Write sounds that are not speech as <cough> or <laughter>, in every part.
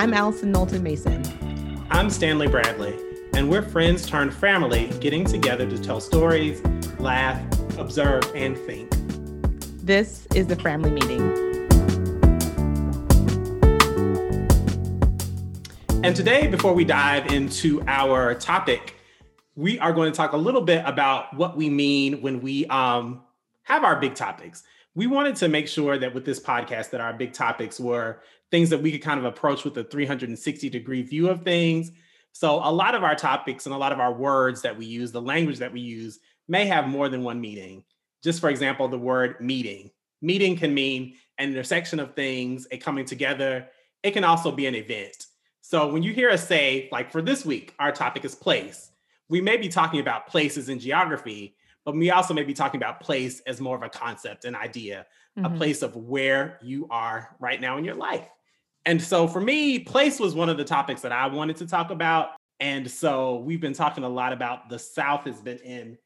I'm Alison Knowlton Mason. I'm Stanley Bradley, and we're friends turned family getting together to tell stories, laugh, observe, and think. This is the family meeting. And today, before we dive into our topic, we are going to talk a little bit about what we mean when we um, have our big topics. We wanted to make sure that with this podcast that our big topics were things that we could kind of approach with a 360 degree view of things. So a lot of our topics and a lot of our words that we use, the language that we use may have more than one meaning. Just for example, the word meeting. Meeting can mean an intersection of things, a coming together. It can also be an event. So when you hear us say, like for this week, our topic is place, we may be talking about places in geography, but we also may be talking about place as more of a concept, an idea, mm-hmm. a place of where you are right now in your life. And so for me, place was one of the topics that I wanted to talk about. And so we've been talking a lot about the South has been in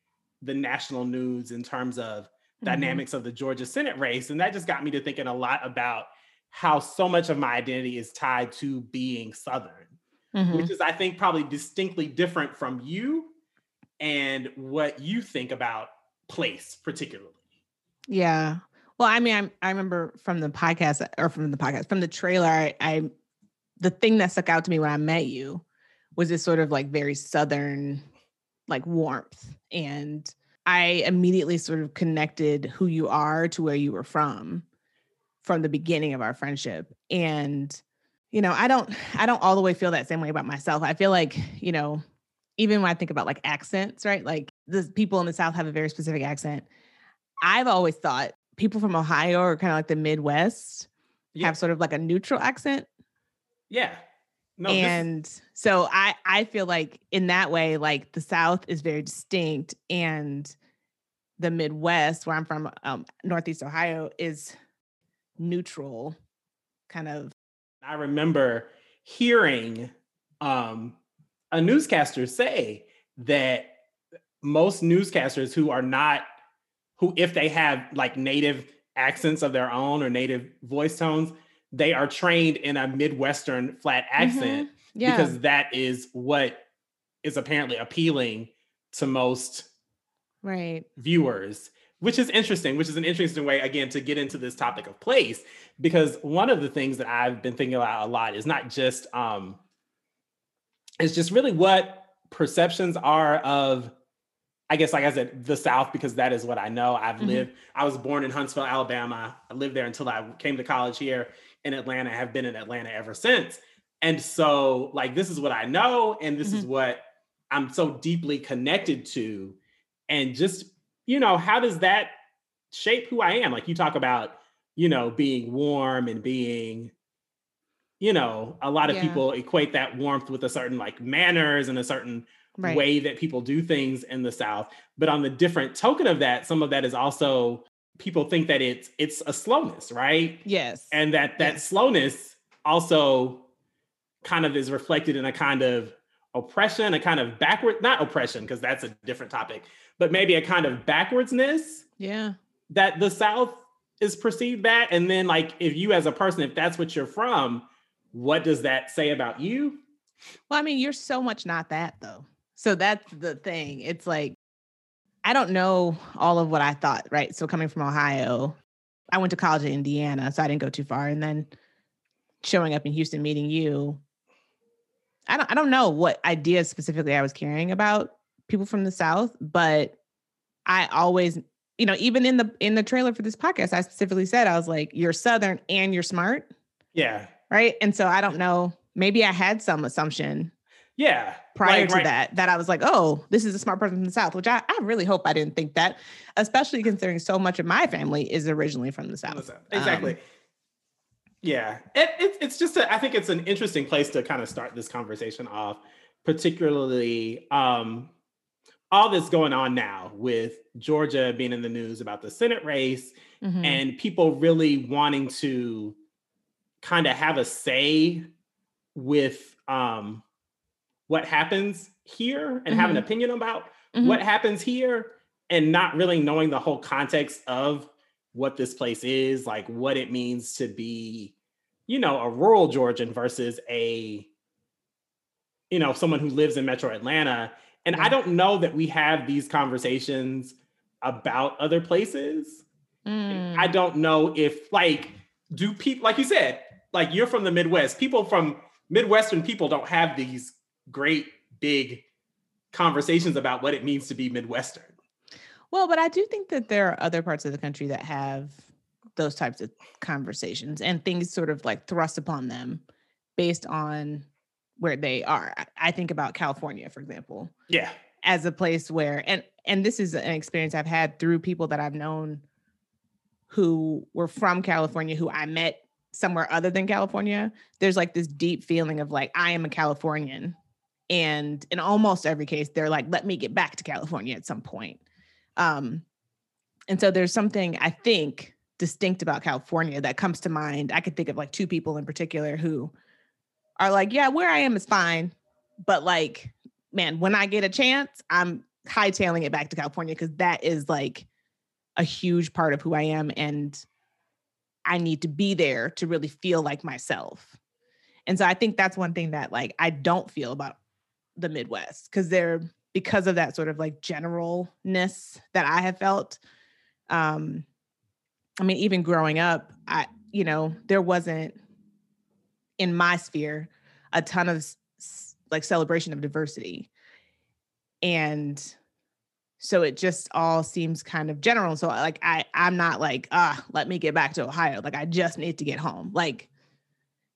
the national news in terms of mm-hmm. dynamics of the Georgia Senate race. And that just got me to thinking a lot about how so much of my identity is tied to being Southern, mm-hmm. which is, I think, probably distinctly different from you and what you think about place, particularly. Yeah. Well, I mean, I, I remember from the podcast or from the podcast, from the trailer, I, I the thing that stuck out to me when I met you was this sort of like very Southern like warmth. And I immediately sort of connected who you are to where you were from from the beginning of our friendship. And, you know, I don't I don't all the way feel that same way about myself. I feel like, you know, even when I think about like accents, right? Like the people in the South have a very specific accent. I've always thought people from Ohio or kind of like the Midwest yeah. have sort of like a neutral accent. Yeah. No, and this... so I I feel like in that way, like the South is very distinct, and the Midwest, where I'm from, um, Northeast Ohio, is neutral, kind of. I remember hearing um, a newscaster say that most newscasters who are not who if they have like native accents of their own or native voice tones they are trained in a midwestern flat mm-hmm. accent mm-hmm. yeah. because that is what is apparently appealing to most right viewers which is interesting which is an interesting way again to get into this topic of place because one of the things that i've been thinking about a lot is not just um it's just really what perceptions are of I guess, like I said, the South, because that is what I know. I've mm-hmm. lived, I was born in Huntsville, Alabama. I lived there until I came to college here in Atlanta. I have been in Atlanta ever since. And so, like, this is what I know, and this mm-hmm. is what I'm so deeply connected to. And just, you know, how does that shape who I am? Like, you talk about, you know, being warm and being, you know, a lot of yeah. people equate that warmth with a certain like manners and a certain right. way that people do things in the South. But on the different token of that, some of that is also people think that it's it's a slowness, right? Yes. And that that yes. slowness also kind of is reflected in a kind of oppression, a kind of backward, not oppression, because that's a different topic, but maybe a kind of backwardsness. Yeah. That the South is perceived that. And then like if you as a person, if that's what you're from, what does that say about you? Well, I mean, you're so much not that though. So that's the thing. It's like, I don't know all of what I thought, right? So coming from Ohio, I went to college in Indiana, so I didn't go too far. And then showing up in Houston, meeting you, I don't I don't know what ideas specifically I was caring about people from the South, but I always, you know, even in the in the trailer for this podcast, I specifically said I was like, you're Southern and you're smart. Yeah. Right. And so I don't know. Maybe I had some assumption yeah. Prior like, to right. that, that I was like, oh, this is a smart person from the South, which I, I really hope I didn't think that, especially considering so much of my family is originally from the South. Exactly. Um, yeah. It, it, it's just, a, I think it's an interesting place to kind of start this conversation off, particularly um, all this going on now with Georgia being in the news about the Senate race mm-hmm. and people really wanting to kind of have a say with um, what happens here and mm-hmm. have an mm-hmm. opinion about mm-hmm. what happens here and not really knowing the whole context of what this place is, like what it means to be you know, a rural Georgian versus a, you know, someone who lives in metro Atlanta. And I don't know that we have these conversations about other places. Mm. I don't know if, like, do people, like you said, like you're from the Midwest, people from Midwestern people don't have these great big conversations about what it means to be Midwestern. Well, but I do think that there are other parts of the country that have those types of conversations and things sort of like thrust upon them based on where they are. I think about California, for example. Yeah. As a place where and and this is an experience I've had through people that I've known who were from California who I met somewhere other than California. There's like this deep feeling of like I am a Californian. And in almost every case they're like let me get back to California at some point. Um and so there's something I think distinct about California that comes to mind. I could think of like two people in particular who are like, yeah, where I am is fine. But like, man, when I get a chance, I'm hightailing it back to California because that is like a huge part of who I am. And I need to be there to really feel like myself. And so I think that's one thing that like I don't feel about the Midwest because they're because of that sort of like generalness that I have felt. Um, I mean, even growing up, I, you know, there wasn't in my sphere a ton of like celebration of diversity. And so it just all seems kind of general. So like I I'm not like, ah, let me get back to Ohio. Like I just need to get home. Like,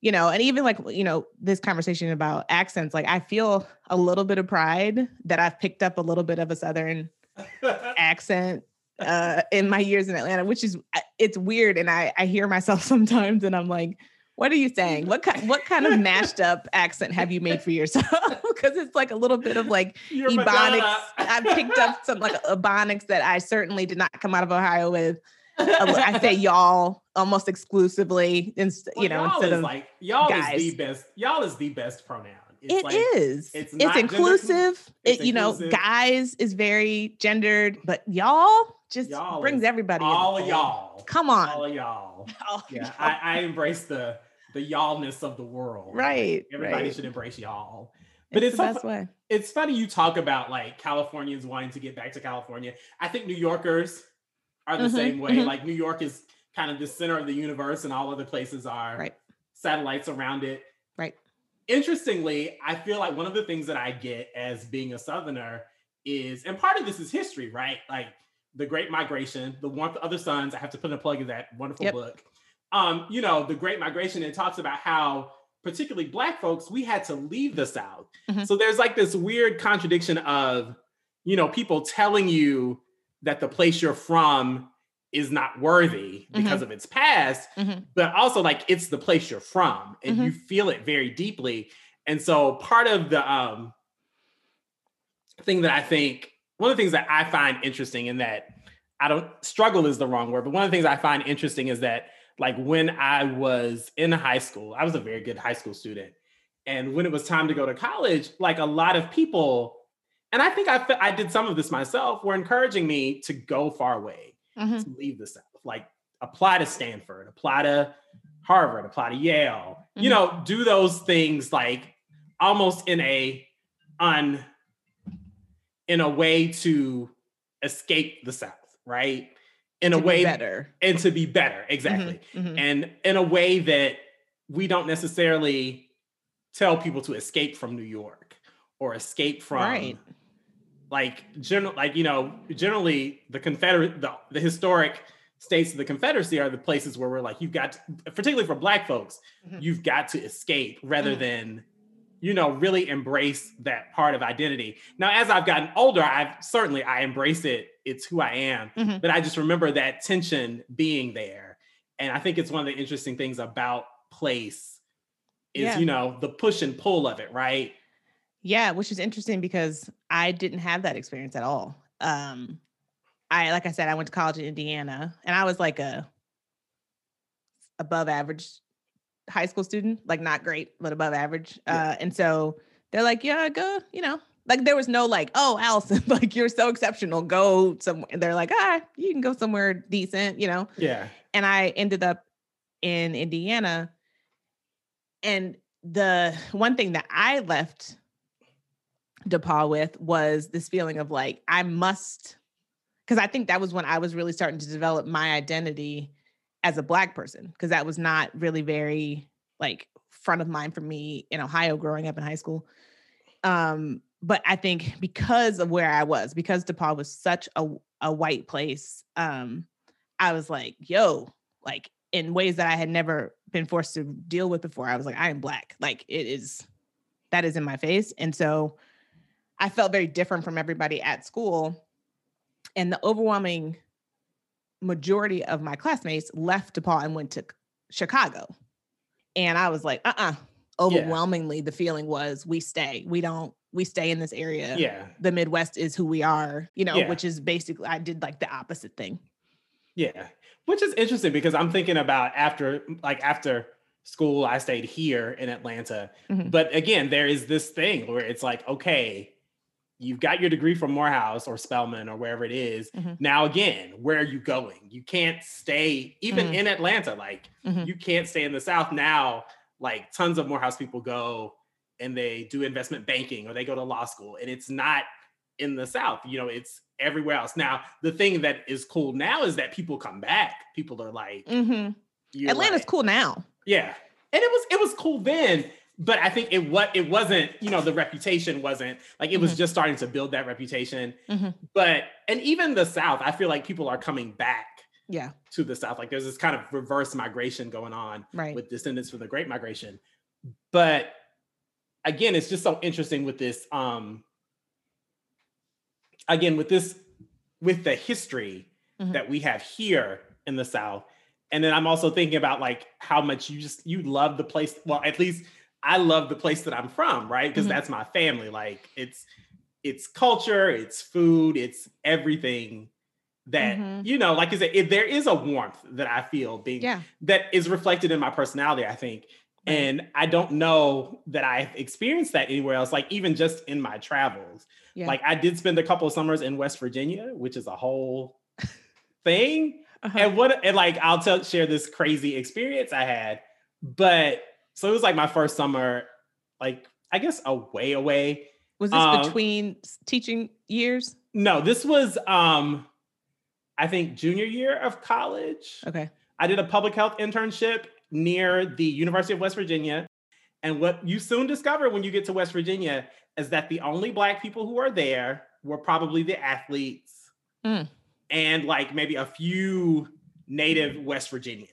you know, and even like, you know, this conversation about accents, like I feel a little bit of pride that I've picked up a little bit of a southern <laughs> accent uh, in my years in Atlanta, which is it's weird. And I I hear myself <laughs> sometimes, and I'm like, what are you saying? What kind what kind of <laughs> mashed up accent have you made for yourself? Because it's like a little bit of like You're ebonics. I picked up some like ebonics that I certainly did not come out of Ohio with. I say <laughs> y'all almost exclusively, in, well, you know, instead of like y'all guys. is the best. Y'all is the best pronoun. It's it like, is. It's, it's inclusive. It's it, you inclusive. know, guys is very gendered, but y'all just y'all brings everybody. All y'all. Come on. All y'all. <laughs> All yeah, y'all. I, I, embrace the the y'allness of the world. Right. Like, everybody right. should embrace y'all. But it's, it's the so, best way. It's funny you talk about like Californians wanting to get back to California. I think New Yorkers are the mm-hmm, same way. Mm-hmm. Like New York is kind of the center of the universe, and all other places are right. satellites around it. Right. Interestingly, I feel like one of the things that I get as being a Southerner is, and part of this is history, right? Like the Great Migration, The Warmth of Other Suns. I have to put in a plug in that wonderful yep. book. Um, you know, The Great Migration, it talks about how particularly black folks, we had to leave the South. Mm-hmm. So there's like this weird contradiction of, you know, people telling you that the place you're from is not worthy because mm-hmm. of its past, mm-hmm. but also like it's the place you're from and you mm-hmm. feel it very deeply. And so part of the um thing that I think one of the things that I find interesting in that I don't struggle is the wrong word, but one of the things I find interesting is that like when I was in high school, I was a very good high school student. And when it was time to go to college, like a lot of people, and I think I, I did some of this myself, were encouraging me to go far away, mm-hmm. to leave the South, like apply to Stanford, apply to Harvard, apply to Yale, mm-hmm. you know, do those things like almost in a un in a way to escape the South, right? In to a way better. And to be better, exactly. Mm-hmm, mm-hmm. And in a way that we don't necessarily tell people to escape from New York or escape from right. Like general like you know, generally the Confederate the, the historic states of the Confederacy are the places where we're like, you've got, to, particularly for Black folks, mm-hmm. you've got to escape rather mm-hmm. than you know really embrace that part of identity now as i've gotten older i've certainly i embrace it it's who i am mm-hmm. but i just remember that tension being there and i think it's one of the interesting things about place is yeah. you know the push and pull of it right yeah which is interesting because i didn't have that experience at all um i like i said i went to college in indiana and i was like a above average high school student, like not great, but above average. Yeah. Uh, and so they're like, yeah, go, you know, like there was no like, oh, Alison, <laughs> like you're so exceptional, go somewhere. They're like, ah, you can go somewhere decent, you know? Yeah. And I ended up in Indiana and the one thing that I left DePauw with was this feeling of like, I must, because I think that was when I was really starting to develop my identity as a Black person, because that was not really very like front of mind for me in Ohio growing up in high school. Um, but I think because of where I was, because DePauw was such a, a white place, um, I was like, yo, like in ways that I had never been forced to deal with before. I was like, I am black. Like it is that is in my face. And so I felt very different from everybody at school. And the overwhelming majority of my classmates left DePauw and went to Chicago. And I was like, uh-uh. Overwhelmingly, yeah. the feeling was we stay. We don't we stay in this area. Yeah. The Midwest is who we are, you know, yeah. which is basically I did like the opposite thing. Yeah. Which is interesting because I'm thinking about after like after school I stayed here in Atlanta. Mm-hmm. But again, there is this thing where it's like, okay, you've got your degree from Morehouse or Spelman or wherever it is. Mm-hmm. Now again, where are you going? You can't stay even mm-hmm. in Atlanta. Like mm-hmm. you can't stay in the South now. Like tons of Morehouse people go and they do investment banking or they go to law school and it's not in the South. You know, it's everywhere else. Now, the thing that is cool now is that people come back. People are like, mm-hmm. Atlanta's like, cool now. Yeah, and it was it was cool then, but I think it what it wasn't. You know, the reputation wasn't like it mm-hmm. was just starting to build that reputation. Mm-hmm. But and even the South, I feel like people are coming back. Yeah, to the South. Like there's this kind of reverse migration going on right. with descendants from the Great Migration. But again, it's just so interesting with this um again with this with the history mm-hmm. that we have here in the south and then i'm also thinking about like how much you just you love the place well at least i love the place that i'm from right because mm-hmm. that's my family like it's it's culture it's food it's everything that mm-hmm. you know like i said if there is a warmth that i feel being yeah. that is reflected in my personality i think and I don't know that I've experienced that anywhere else, like even just in my travels. Yeah. Like I did spend a couple of summers in West Virginia, which is a whole <laughs> thing. Uh-huh. And what and like I'll tell share this crazy experience I had. But so it was like my first summer, like I guess away away. Was this um, between teaching years? No, this was um I think junior year of college. Okay. I did a public health internship near the University of West Virginia. And what you soon discover when you get to West Virginia is that the only Black people who are there were probably the athletes mm. and like maybe a few native West Virginians,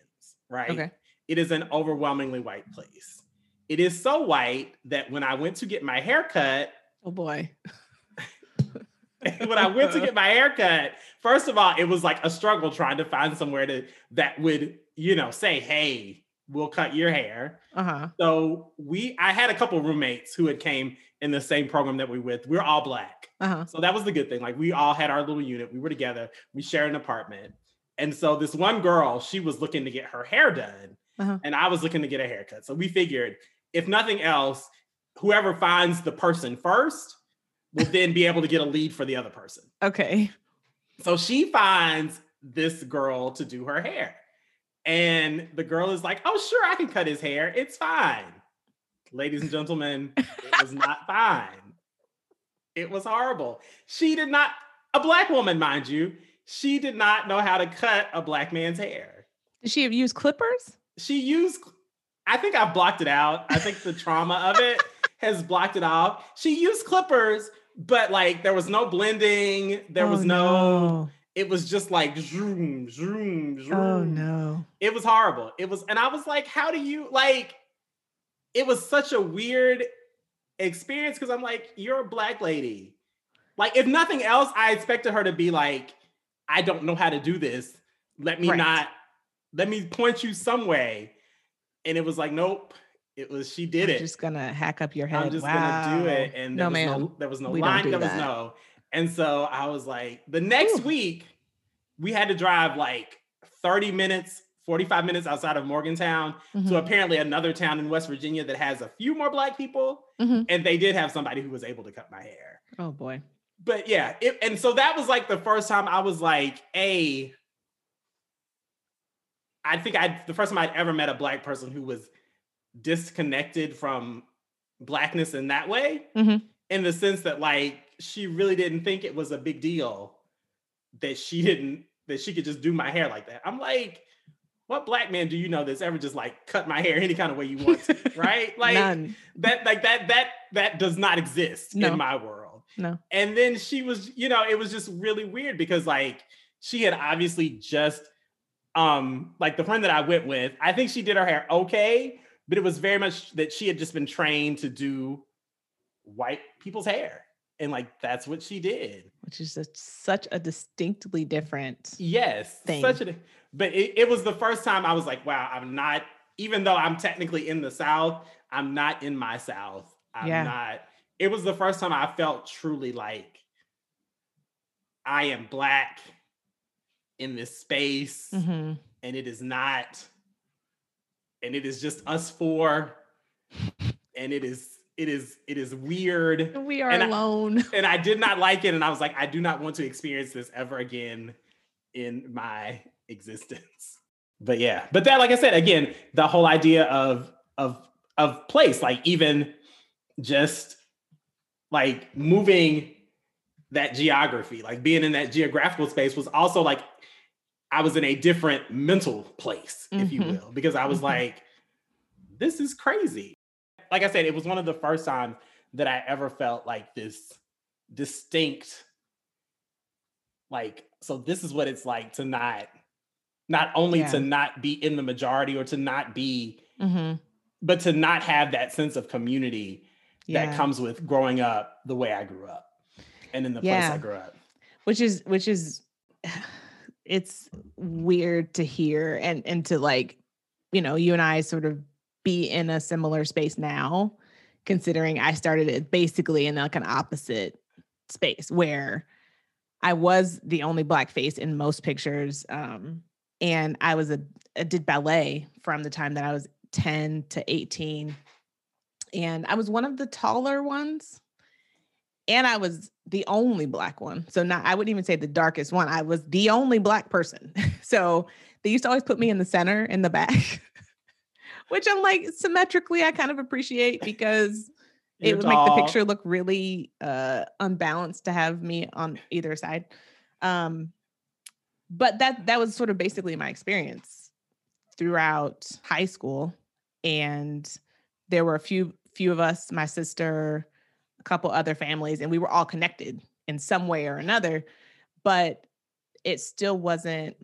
right? Okay. It is an overwhelmingly white place. It is so white that when I went to get my hair cut, oh boy. <laughs> when I went to get my hair cut, first of all, it was like a struggle trying to find somewhere to that would, you know, say, hey, we'll cut your hair. Uh-huh. So we, I had a couple roommates who had came in the same program that we were with. We are all black. Uh-huh. So that was the good thing. Like we all had our little unit. We were together. We shared an apartment. And so this one girl, she was looking to get her hair done, uh-huh. and I was looking to get a haircut. So we figured, if nothing else, whoever finds the person first will then be able to get a lead for the other person. Okay. So she finds this girl to do her hair. And the girl is like, oh, sure, I can cut his hair. It's fine. Ladies and gentlemen, it was not <laughs> fine. It was horrible. She did not, a black woman, mind you, she did not know how to cut a black man's hair. Did she use clippers? She used, I think I've blocked it out. I think the trauma of it <laughs> has blocked it off. She used clippers, but like there was no blending, there oh, was no, no, it was just like zoom, zoom, oh, zoom. Oh no. It was horrible. It was, and I was like, how do you like it was such a weird experience because I'm like, you're a black lady. Like, if nothing else, I expected her to be like, I don't know how to do this. Let me right. not, let me point you some way. And it was like, nope. It was she did I'm it. Just gonna hack up your head. I'm just wow. gonna do it. And there no, was man. no there was no we line, do there that. was no. And so I was like, the next Ooh. week, we had to drive like 30 minutes, 45 minutes outside of Morgantown mm-hmm. to apparently another town in West Virginia that has a few more black people. Mm-hmm. And they did have somebody who was able to cut my hair. Oh boy. But yeah, it, and so that was like the first time I was like, a I think I the first time I'd ever met a black person who was disconnected from blackness in that way, Mhm. in the sense that like she really didn't think it was a big deal that she didn't that she could just do my hair like that. I'm like, what black man do you know that's ever just like cut my hair any kind of way you want, to, <laughs> right? Like None. that, like that, that, that does not exist No. in my world. No. And then she was, you know, it was just really weird because like she had obviously just um like the friend that I went with, I think she did her hair okay, but it was very much that she had just been trained to do white people's hair. And like that's what she did. Which is a, such a distinctly different. Yes. Thing. Such a but it, it was the first time I was like, wow, I'm not, even though I'm technically in the South, I'm not in my South. I'm Yeah. not, it was the first time I felt truly like I am black in this space Mhm. and it is not, and it is just us four. And it is, it is, it is weird. We are And I- alone. <laughs> And I did not like it. And I was like, I do not want to experience this ever again in my existence. But yeah, but that, like I said, again, the whole idea of of of place, like even just like moving that geography, like being in that geographical space was also like I was in a different mental place, if you Mhm. will, because I was Mhm. like, this is crazy. Like I said, it was one of the first times that I ever felt like this distinct, like, so this is what it's like to not, not only Yeah. to not be in the majority or to not be, Mhm. but to not have that sense of community Yeah. that comes with growing up the way I grew up and in the place I grew up. which is which is it's weird to hear and and to like you know you and i sort of be in a similar space now considering i started it basically in like an opposite space where i was the only black face in most pictures um and i was a I did ballet from the time that i was 10 to 18 and i was one of the taller ones and I was the only black one. So not I wouldn't even say the darkest one. I was the only black person. <laughs> So they used to always put me in the center in the back, <laughs> which I'm like symmetrically I kind of appreciate because it You're would make the picture look really uh unbalanced to have me on either side. Um but that that was sort of basically my experience throughout high school and there were a few few of us, my sister, couple other families and we were all connected in some way or another, but it still wasn't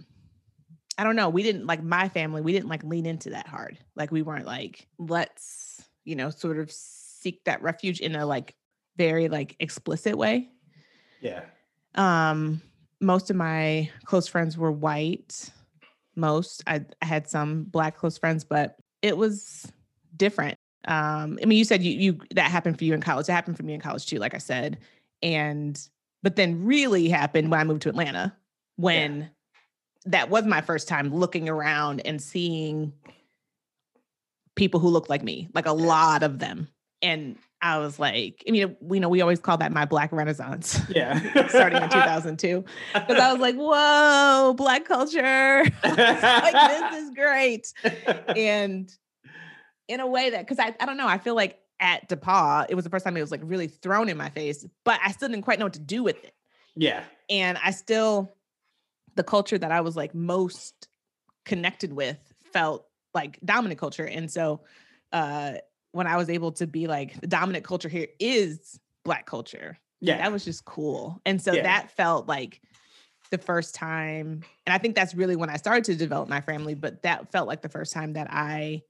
I don't know, we didn't like my family, we didn't like lean into that hard. Like we weren't like let's, you know, sort of seek that refuge in a like very like explicit way Yeah. um most of my close friends were white most I, I had some black close friends but it was different um i mean you said you you that happened for you in college it happened for me in college too like i said and but then really happened when i moved to atlanta when that was my first time looking around and seeing people who looked like me like a lot of them and i was like i mean we know we always call that my black renaissance Yeah. <laughs> starting in 2002 because I was like, "Whoa, black culture! <laughs> like this is great." <laughs> And in a way that, because I, I don't know, I feel like at DePauw, it was the first time it was like really thrown in my face, but I still didn't quite know what to do with it. yeah. And I still, the culture that I was like most connected with felt like dominant culture, and so uh, when I was able to be like the dominant culture here is black culture Yeah. that was just cool. And so Yeah. that felt like the first time, and I think that's really when I started to develop my family, but that felt like the first time that I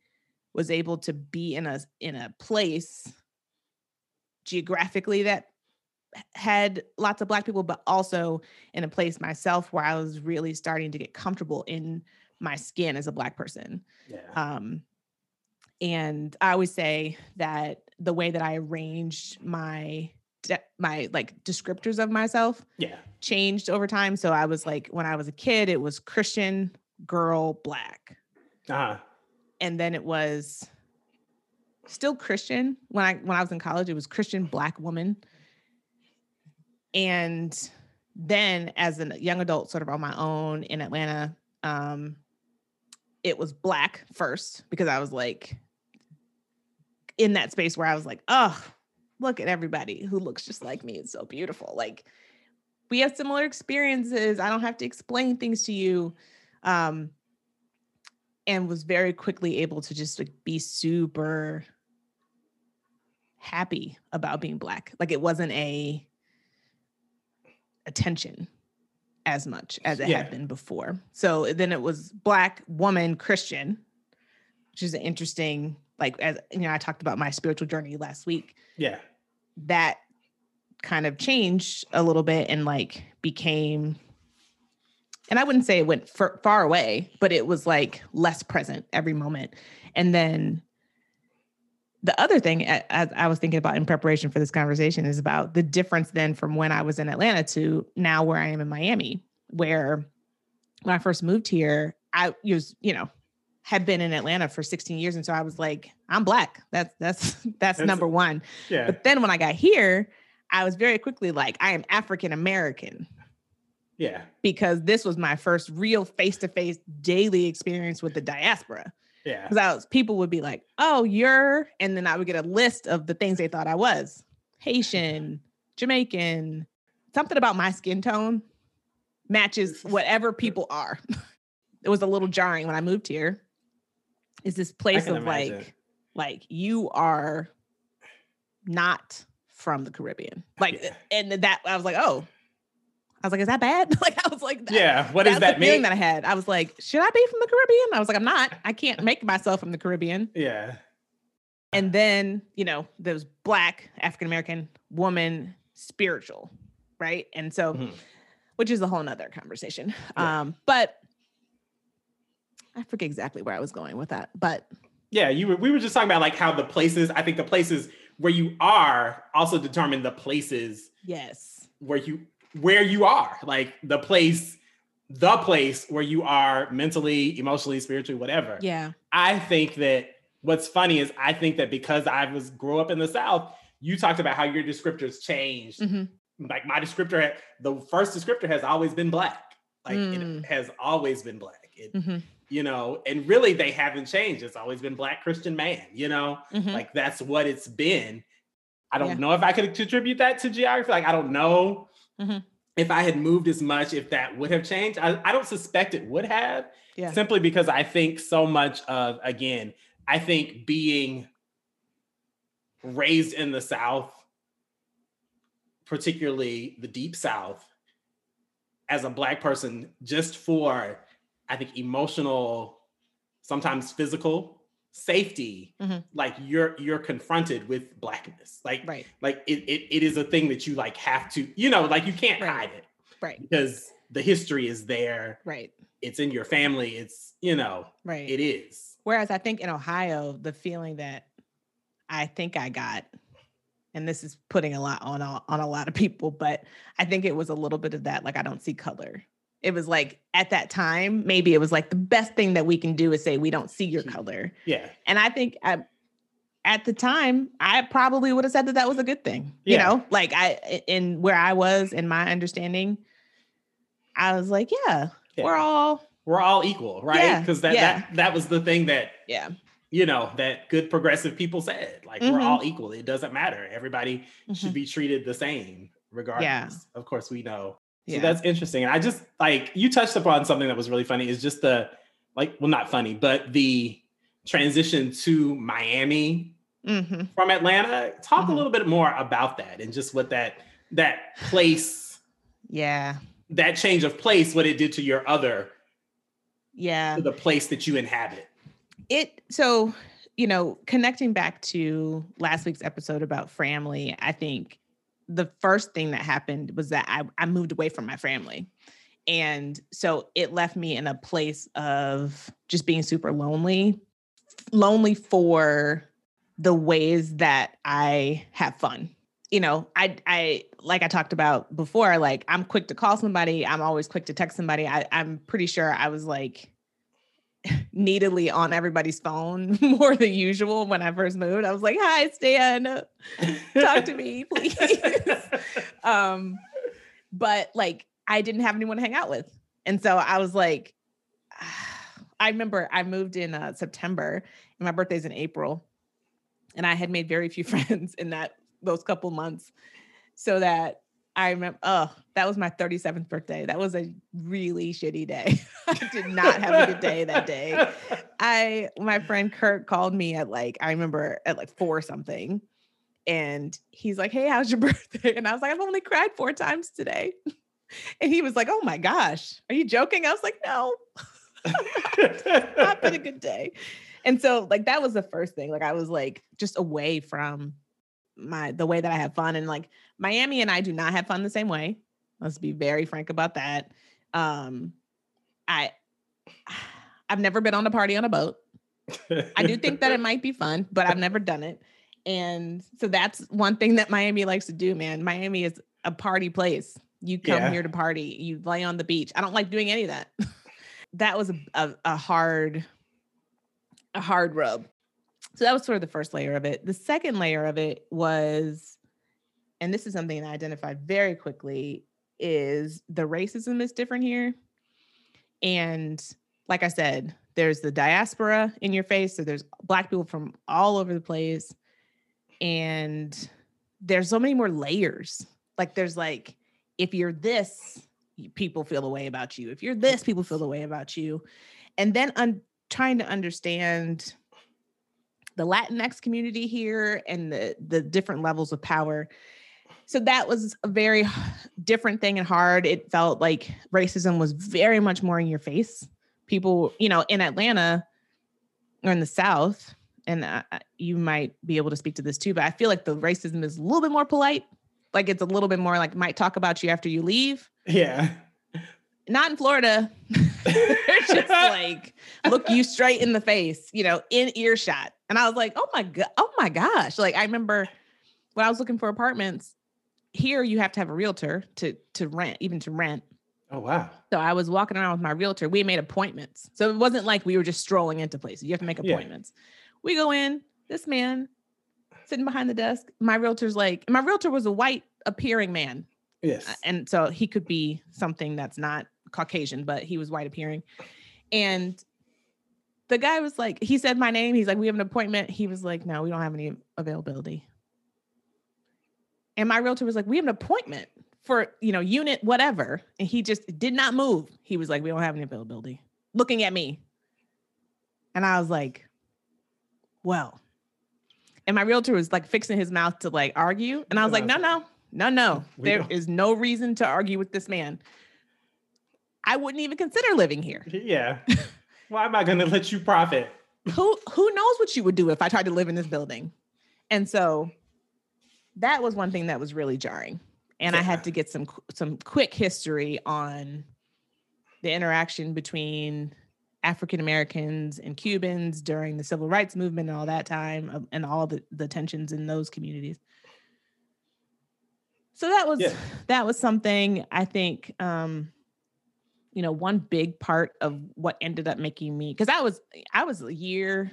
was able to be in a in a place geographically that had lots of black people, but also in a place myself where I was really starting to get comfortable in my skin as a black person. yeah. Um, and I always say that the way that I arranged my de- my like descriptors of myself yeah. changed over time. So I was like, when I was a kid, it was Christian, girl, black, Uh-huh. And then it was still Christian. When I when I was in college, it was Christian, black woman, and then as a young adult, sort of on my own in Atlanta, um, it was black first because I was like, in that space where I was like, oh, look at everybody who looks just like me. It's so beautiful. Like we have similar experiences. I don't have to explain things to you. Um, and was very quickly able to just like be super happy about being black. Like it wasn't a attention as much as it yeah. had been before. So then it was black woman Christian, which is an interesting like as you know I talked about my spiritual journey last week. Yeah. That kind of changed a little bit and like became and I wouldn't say it went f- far away, but it was like less present every moment. And then the other thing, as I was thinking about in preparation for this conversation, is about the difference then from when I was in Atlanta to now where I am in Miami, where when I first moved here, I was, you know, had been in Atlanta for 16 years. And so I was like, I'm black. That's that's <laughs> that's, that's number one. Yeah. But then when I got here, I was very quickly like, I am African American. Yeah. Because this was my first real face-to-face daily experience with the diaspora. Yeah. Because I was people would be like, oh, you're, and then I would get a list of the things they thought I was. Haitian, Jamaican, something about my skin tone matches <laughs> whatever people are. <laughs> it was a little jarring when I moved here. Is this place of imagine. like, like you are not from the Caribbean. Like, yeah. and that I was like, oh, I was like, is that bad? <laughs> like, I was like, yeah, what does that mean? Feeling that I had, I was like, should I be from the Caribbean? I was like, I'm not. I can't make myself from the Caribbean. Yeah. And then, you know, there was black African American woman, spiritual, right? And so, mm-hmm. which is a whole nother conversation. Yeah. Um, but I forget exactly where I was going with that, but yeah, you were. We were just talking about like how the places. I think the places where you are also determine the places. Yes. Where you where you are, like the place, the place where you are mentally, emotionally, spiritually, whatever. Yeah. I think that what's funny is I think that because I was grew up in the South, you talked about how your descriptors changed. Mm-hmm. Like my descriptor, the first descriptor has always been black. Like mm. it has always been black. It, mm-hmm. You know, and really they haven't changed. It's always been black Christian man. You know, mm-hmm. like that's what it's been. I don't yeah. know if I could contribute that to geography. Like I don't know Mm-hmm. If I had moved as much, if that would have changed, I, I don't suspect it would have. Yeah. Simply because I think so much of, again, I think being raised in the South, particularly the deep South, as a Black person, just for, I think, emotional, sometimes physical safety mm-hmm. like you're you're confronted with blackness. Like right. like it, it it is a thing that you like have to you know like you can't right. hide it. Right. Because the history is there. Right. It's in your family. It's you know right. it is. Whereas i think in ohio the feeling that i think i got and this is putting a lot on on a lot of people but i think it was a little bit of that like i don't see color it was like at that time, maybe it was like the best thing that we can do is say we don't see your color. Yeah. And I think I, at the time, I probably would have said that that was a good thing. You know, like I in where I was in my understanding, I was like, yeah, yeah. we're all we're all equal, right? Because yeah. that that that was the thing that yeah you know that good progressive people said like mm-hmm. we're all equal it doesn't matter everybody mm-hmm. should be treated the same regardless yeah. of course we know so that's interesting. And I just like you touched upon something that was really funny is just the like, well, not funny, but the transition to Miami mm-hmm. from Atlanta. Talk mm-hmm. a little bit more about that and just what that that place, yeah, that change of place, what it did to your other, yeah, the place that you inhabit. It so you know, connecting back to last week's episode about family, I think the first thing that happened was that I, I moved away from my family. And so it left me in a place of just being super lonely, lonely for the ways that I have fun. You know, I I like I talked about before, like I'm quick to call somebody, I'm always quick to text somebody. I, I'm pretty sure I was like needily on everybody's phone <laughs> more than usual when I first moved. I was like, "Hi, Stan, talk to me, please." <laughs> um, but like, I didn't have anyone to hang out with, and so I was like, <sighs> I remember I moved in uh, September, and my birthday's in April, and I had made very few <laughs> friends in that those couple months. So that I remember, oh, that was my 37th birthday. That was a really shitty day. <laughs> I did not have a good day that day. I, my friend Kurt called me at like, I remember at like four something. And he's like, Hey, how's your <laughs> birthday? And I was like, I've only cried four times today. And he was like, Oh my gosh, are you joking? I was like, No, <laughs> not been a good day. And so, like, that was the first thing. Like, I was like just away from my the way that I have fun. And like Miami and I do not have fun the same way. Let's be very frank about that. Um, I <sighs> I've never been on a party on a boat. I do think that it might be fun, but I've never done it. And so that's one thing that Miami likes to do, man. Miami is a party place. You come yeah. here to party, you lay on the beach. I don't like doing any of that. <laughs> that was a, a, a hard, a hard rub. So that was sort of the first layer of it. The second layer of it was, and this is something I identified very quickly, is the racism is different here. And like I said, there's the diaspora in your face. So there's black people from all over the place. And there's so many more layers. Like there's like, if you're this, people feel a way about you. If you're this, people feel a way about you. And then un- trying to understand the Latinx community here and the the different levels of power. So that was a very <sighs> different thing and hard. It felt like racism was very much more in your face. People, you know, in Atlanta or in the South, and uh, you might be able to speak to this too, but I feel like the racism is a little bit more polite. Like it's a little bit more like might talk about you after you leave. Yeah. Not in Florida. <laughs> They're just like look you straight in the face, you know, in earshot. And I was like, oh my god, oh my gosh. Like I remember when I was looking for apartments, here you have to have a realtor to to rent, even to rent. Oh wow. So I was walking around with my realtor. We made appointments. So it wasn't like we were just strolling into places. You have to make appointments. Yeah. We go in, this man sitting behind the desk. My realtor's like, my realtor was a white appearing man. Yes. And so he could be something that's not Caucasian, but he was white appearing. And the guy was like, he said my name. He's like, we have an appointment. He was like, no, we don't have any availability. And my realtor was like, we have an appointment for, you know, unit whatever. And he just did not move. He was like, we don't have any availability. Looking at me. And I was like, well. And my realtor was like fixing his mouth to like argue. And I was like, no, no, no, no. <laughs> There is no reason to argue with this man. I wouldn't even consider living here. <laughs> Yeah. Why am I going to let you profit? who who knows what you would do if I tried to live in this building? And so that was one thing that was really jarring. And yeah. I had to get some some quick history on the interaction between African Americans and Cubans during the civil rights movement and all that time um, and all the, the tensions in those communities. So that was yeah. that was something I think um you know one big part of what ended up making me because I was I was a year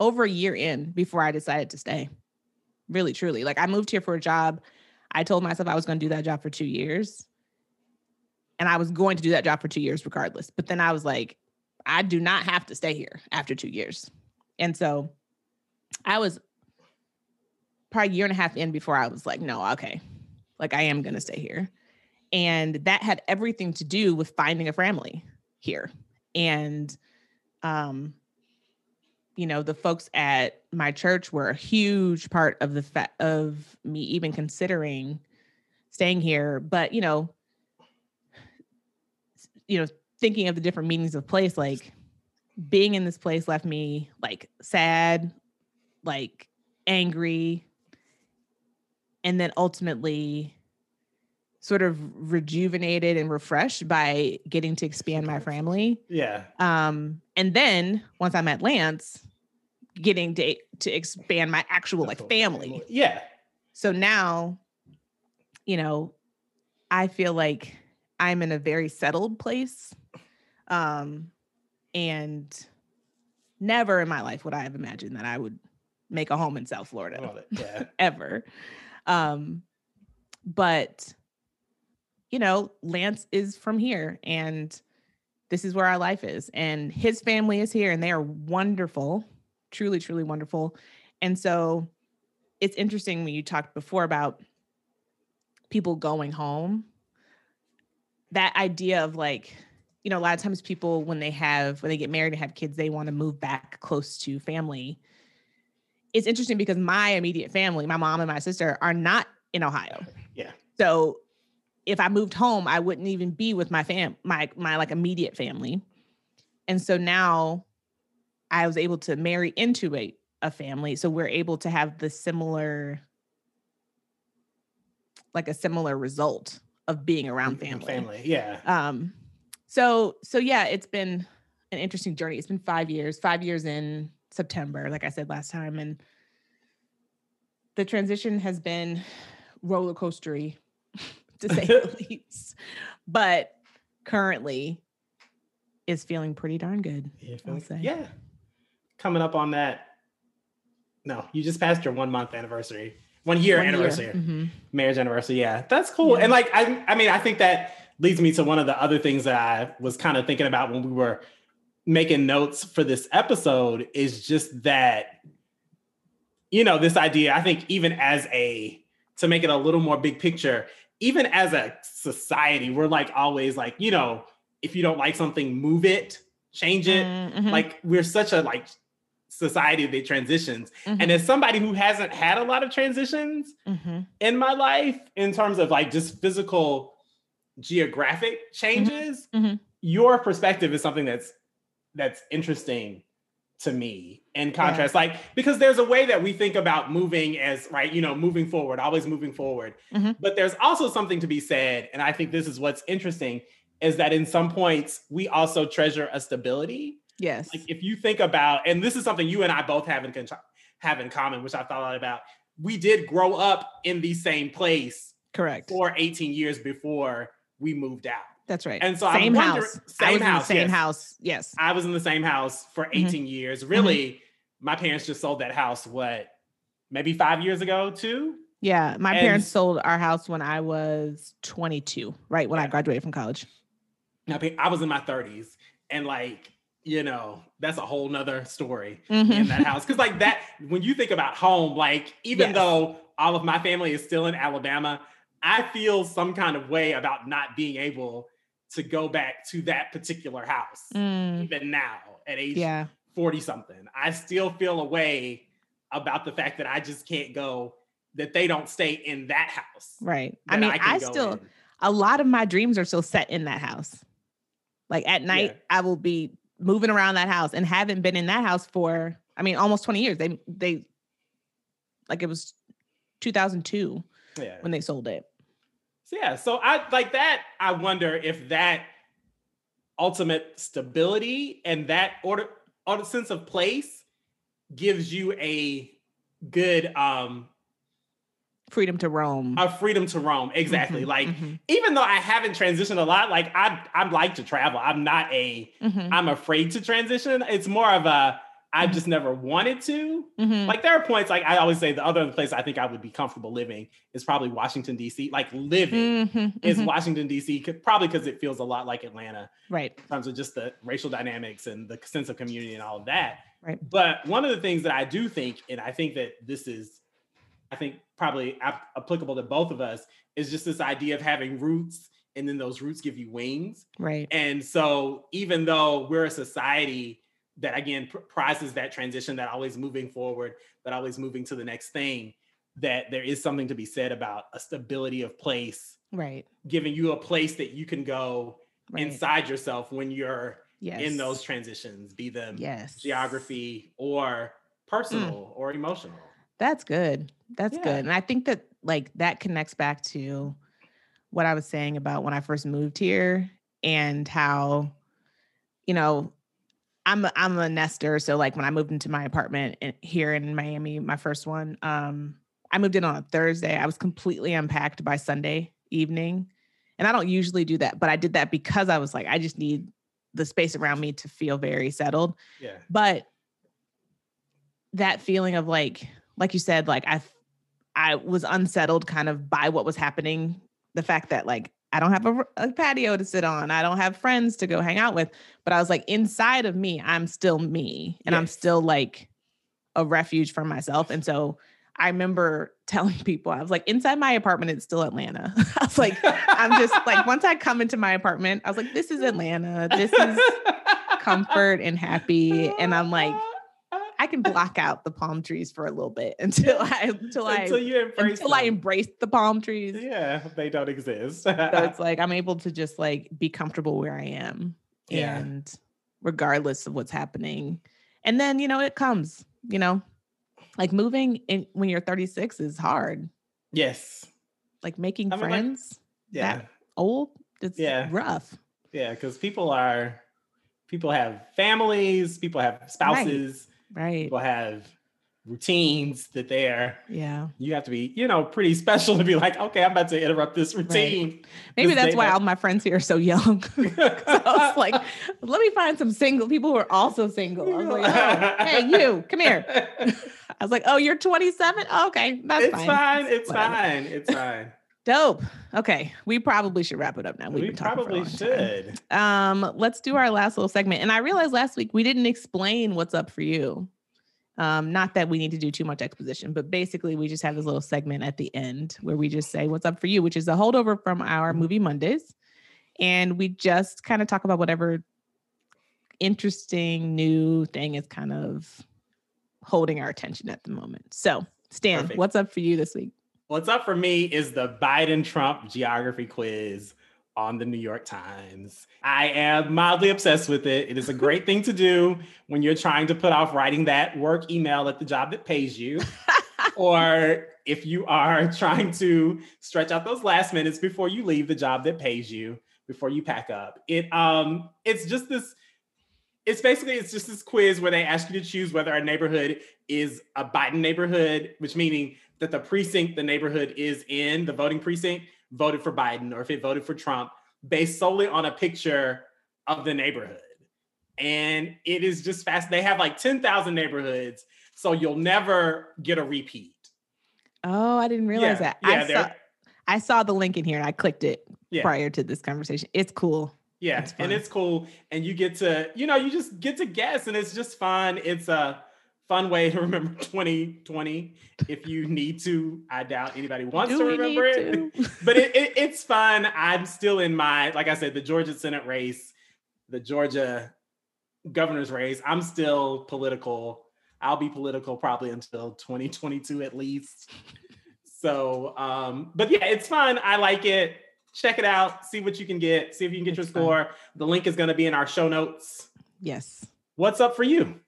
over a year in before I decided to stay. Really truly. Like I moved here for a job. I told myself I was going to do that job for 2 years. And I was going to do that job for 2 years regardless. But then I was like I do not have to stay here after 2 years. And so I was probably a year and a half in before I was like no, okay. Like I am going to stay here. And that had everything to do with finding a family here. And, um, you know, the folks at my church were a huge part of the fa- of me even considering staying here. But, you know, you know, thinking of the different meanings of place, like being in this place left me like sad, like angry, and then ultimately sort of rejuvenated and refreshed by getting to expand my family. Yeah. Um, and then once I met Lance, getting to to expand my actual like family. Yeah. So now, you know, I feel like I'm in a very settled place. Um, and never in my life would I have imagined that I would make a home in South Florida. Yeah. <laughs> ever. Um, but you know, Lance is from here and this is where our life is. And his family is here and they are wonderful. truly, truly wonderful. And so it's interesting when you talked before about people going home. That idea of like, you know, a lot of times people when they have when they get married and have kids, they want to move back close to family. It's interesting because my immediate family, my mom and my sister, are not in Ohio. Yeah. So if I moved home, I wouldn't even be with my fam my my like immediate family. And so now I was able to marry into a, a family. So we're able to have the similar like a similar result of being around family. Family, yeah. Um so so yeah, it's been an interesting journey. It's been 5 years, 5 years in September, like I said last time and the transition has been roller coastery <laughs> to say the <laughs> least. But currently is feeling pretty darn good. Yeah, I'll say. yeah. Coming up on that. No, you just passed your one month anniversary, one year One year. anniversary, Mhm. marriage anniversary. Yeah, that's cool. Yeah. And like, I, I mean, I think that leads me to one of the other things that I was kind of thinking about when we were making notes for this episode is just that, you know, this idea. I think even as a to make it a little more big picture, even as a society, we're like always like, you know, if you don't like something, move it, change it. Mhm. Like we're such a like society that transitions. Mhm. And as somebody who hasn't had a lot of transitions Mhm. in my life in terms of like just physical geographic changes, Mhm. your perspective is something that's that's interesting to me in contrast like because there's a way that we think about moving as right you know moving forward always moving forward Mhm. but there's also something to be said and i think this is what's interesting is that in some points we also treasure a stability Yes. like if you think about and this is something you and i both have in con- have in common which i thought a lot about we did grow up in the same place Correct. for 18 years before we moved out That's right. and so I'm same house. I same was in house, the same yes. house. Yes. I was in the same house for Mm-hmm. 18 years. Really, my parents just sold that house, what, maybe five years ago, too? Yeah. My And- parents sold our house when I was 22, right when I graduated from college. Now, I was in my 30s. And, like, you know, that's a whole nother story Mhm. in that house. Cause, like, that, when you think about home, like, even Yes. though all of my family is still in Alabama, I feel some kind of way about not being able to go back to that particular house, Mm, even now at age yeah. 40 something. I still feel a way about the fact that I just can't go, that they don't stay in that house. Right. I mean, can I, still, in. a lot of my dreams are still set in that house. Like at night, Yeah. I will be moving around that house and haven't been in that house for, I mean, almost 20 years. They, they, like it was 2002 Yeah. when they sold it. So yeah, so I like that. I wonder if that ultimate stability and that order, order sense of place gives you a good um Freedom to roam. a freedom to roam. Exactly. Mhm, Like mhm, even though I haven't transitioned a lot, like I I like to travel. I'm not a mhm, I'm afraid to transition. It's more of a I've Mhm. just never wanted to. mhm. Like there are points, like I always say, the other place I think I would be comfortable living is probably Washington D.C. Like living Mhm, is mhm. Washington D.C. Probably because it feels a lot like Atlanta right. in terms of just the racial dynamics and the sense of community and all of that. Right. But one of the things that I do think, and I think that this is, I think probably ap- applicable to both of us, is just this idea of having roots, and then those roots give you wings. Right. And so, even though we're a society that again pr- prizes that transition, that always moving forward, that always moving to the next thing, that there is something to be said about a stability of place, Right. giving you a place that you can go Right. inside yourself when you're yes. in those transitions, be them Yes. geography or personal mm. or emotional. That's good. That's Yeah. good. And I think that like that connects back to what I was saying about when I first moved here and how, you know, I'm a, I'm a nester. So like when I moved into my apartment in, here in Miami, my first one, um, I moved in on a Thursday. I was completely unpacked by Sunday evening. And I don't usually do that, but I did that because I was like, I just need the space around me to feel very settled Yeah. but that feeling of like like you said like i i was unsettled kind of by what was happening the fact that like i don't have a patio to sit on i don't have friends to go hang out with but i was like inside of me i'm still me and i'm still like a refuge for myself. And so I remember <laughs> telling people, I was like, inside my apartment, it's still Atlanta. <laughs> I was like, I'm just like, once I come into my apartment, I was like, this is Atlanta. This is comfort and happy. And I'm like, I can block out the palm trees for a little bit <laughs> until I until I until you embrace until I embrace the palm trees. Yeah, they don't exist. so it's <laughs> like I'm able to just like be comfortable where I am. Yeah. And regardless of what's happening. And then, you know, it comes, you know, like moving in when you're 36 is hard. yes. Like making I mean, like, friends Yeah. that old, it's Yeah. rough. Yeah, because people are people have families, people have spouses, Right. people have routines that they're Yeah. you have to be, you know, pretty special to be like, okay, I'm about to interrupt this routine. Maybe This that's why all my friends here are so young. <laughs> I was like, <laughs> let me find some single people who are also single. I was like, oh, hey, you, come here. <laughs> I was like, oh, you're 27? okay, that's it's fine. fine. It's Whatever. fine. It's fine. Dope. Okay, we probably should wrap it up now. We've we been talking for a probably time. should. Um, let's do our last little segment. And I realized last week we didn't explain what's up for you. Um, not that we need to do too much exposition, but basically we just have this little segment at the end where we just say what's up for you, which is a holdover from our movie Mondays. And we just kind of talk about whatever interesting new thing is kind of holding our attention at the moment. So, Stan, Perfect. what's up for you this week? What's up for me is the Biden Trump geography quiz on the New York Times. I am mildly obsessed with it. It is a great thing to do when you're trying to put off writing that work email at the job that pays you, <laughs> or if you are trying to stretch out those last minutes before you leave the job that pays you, before you pack up. It um it's just this it's basically it's just this quiz where they ask you to choose whether a neighborhood is a Biden neighborhood, which meaning that the precinct the neighborhood is in, the voting precinct, voted for Biden, or if it voted for Trump, based solely on a picture of the neighborhood. And it is just fast. They have like 10,000 neighborhoods, so you'll never get a repeat. Oh, I didn't realize Yeah, that. yeah, I saw I saw the link in here and I clicked it Yeah. prior to this conversation. It's cool. Yeah, That's and it's cool. And you get to, you know, you just get to guess, and it's just fun. It's a fun way to remember <laughs> 2020. If you need to, I doubt anybody wants Do to remember it. to? <laughs> <laughs> but it, it, it's fun. I'm still in my, like I said, the Georgia Senate race, the Georgia governor's race. I'm still political. I'll be political probably until 2022 at least. So, um, but yeah, it's fun. I like it. Check it out. See what you can get. See if you can get It's your fun. score. The link is going to be in our show notes. yes. What's up for you?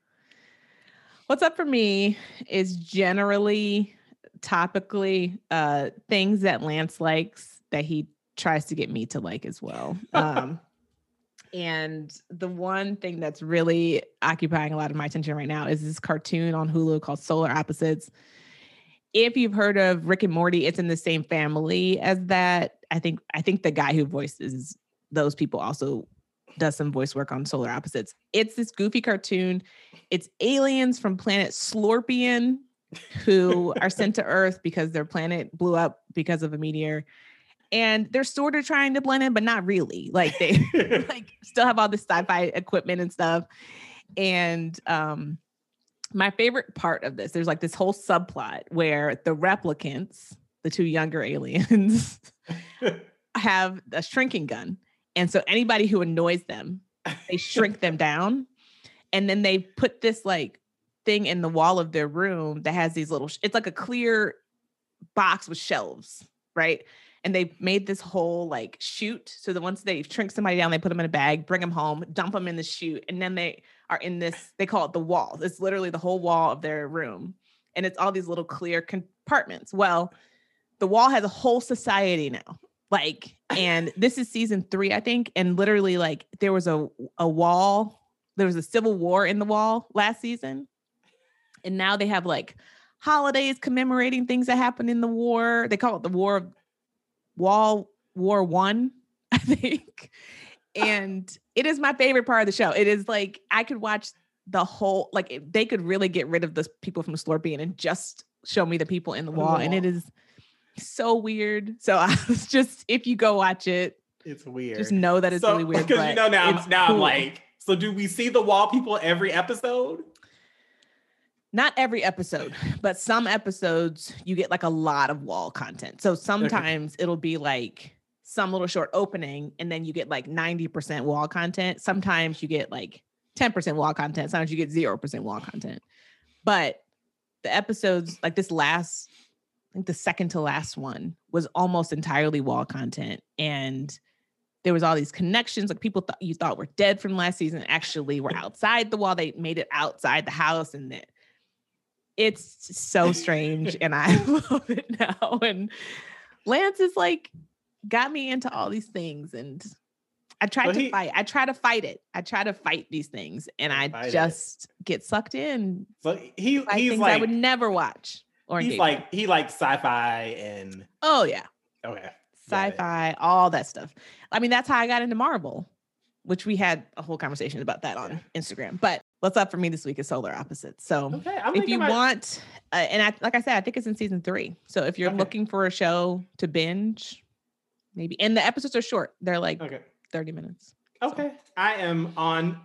What's up for me is generally topically uh things that Lance likes that he tries to get me to like as well. Um <laughs> and the one thing that's really occupying a lot of my attention right now is this cartoon on Hulu called Solar Opposites. If you've heard of Rick and Morty, it's in the same family as that. I think I think the guy who voices those people also does some voice work on Solar Opposites. It's this goofy cartoon. It's aliens from planet Slorpian who are sent to <laughs> Earth because their planet blew up because of a meteor. And they're sort of trying to blend in, but not really. Like they <laughs> <laughs> like still have all this sci-fi equipment and stuff. And um my favorite part of this, there's like this whole subplot where the replicants, the two younger aliens, have a shrinking gun. And so anybody who annoys them, they <laughs> shrink them down. And then they put this like thing in the wall of their room that has these little, it's like a clear box with shelves, right? And they made this whole like chute so that once they shrink somebody down, they put them in a bag, bring them home, dump them in the chute, and then they are in this, they call it the wall. It's literally the whole wall of their room. And it's all these little clear compartments. Well, the wall has a whole society now. Like, and this is season three, I think. And literally, like, there was a a wall, there was a civil war in the wall last season. And now they have like holidays commemorating things that happened in the war. They call it the War of Wall War One, <laughs> I think. And it is my favorite part of the show. It is like I could watch the whole like they could really get rid of the people from Slorpian and just show me the people in the 'em in wall. And it wall. is so weird. So I <laughs> was just if you go watch it, it's weird. just know that it's so, really weird. <laughs> Because you know now, now I'm like, so do we see the wall people every episode? not every episode, but some episodes you get like a lot of wall content. So sometimes it'll be like some little short opening and then you get like 90% wall content. Sometimes you get like 10% wall content. Sometimes you get 0% wall content. But the episodes like this last I think the second to last one was almost entirely wall content and there was all these connections like people thought you thought were dead from last season actually were outside the wall they made it outside the house and that it's so strange and i <laughs> love it now and lance is like got me into all these things and i tried Well, to he- fight i try to fight it i try to fight these things and i Fight it. just get sucked in But he he's things i would never watch or he's like he likes sci-fi and oh yeah okay. Sci-fi, all that stuff. I mean, that's how I got into Marvel, which we had a whole conversation about that on Instagram. But what's up for me this week is Solar Opposites. So Okay, if you want, uh, and I, like I said, I think it's in season three. So if you're Okay. looking for a show to binge, maybe, and the episodes are short. They're like Okay. 30 minutes. Okay. I am on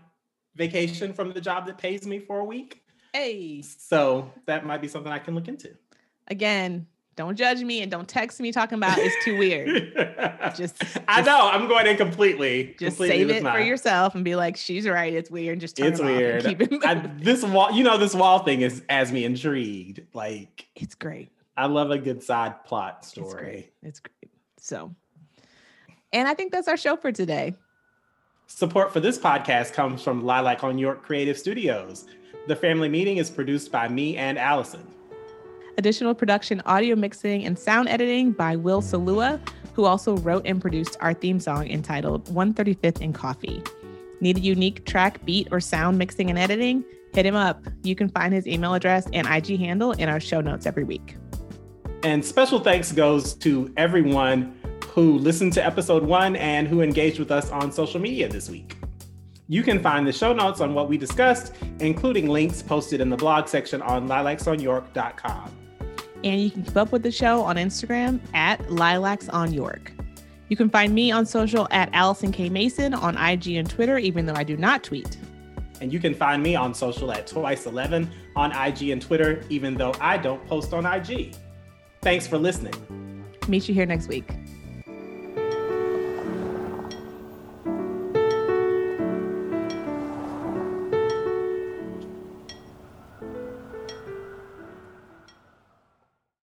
vacation from the job that pays me for a week. Hey, So that might be something I can look into. again, don't judge me and don't text me talking about it's too weird. <laughs> Just, I know I'm going in completely. Just completely save it for yourself and be like, she's right. It's weird. Just It's it weird. Keep it I, this wall, you know, this wall thing is as me intrigued. Like it's great. I love a good side plot It's story. great. It's great. So, and I think that's our show for today. Support for this podcast comes from Lilac on York Creative Studios. The family meeting is produced by me and Alison. Additional production, audio mixing, and sound editing by Will Salua, who also wrote and produced our theme song entitled 135th in Coffee. Need a unique track, beat, or sound mixing and editing? Hit him up. You can find his email address and IG handle in our show notes every week. And special thanks goes to everyone who listened to episode one and who engaged with us on social media this week. You can find the show notes on what we discussed, including links posted in the blog section on lilacsonyork.com. And you can keep up with the show on Instagram at Lilacs on York. You can find me on social at Alison K. Mason on IG and Twitter, even though I do not tweet. And you can find me on social at Twice11 on IG and Twitter, even though I don't post on IG. Thanks for listening. Meet you here next week.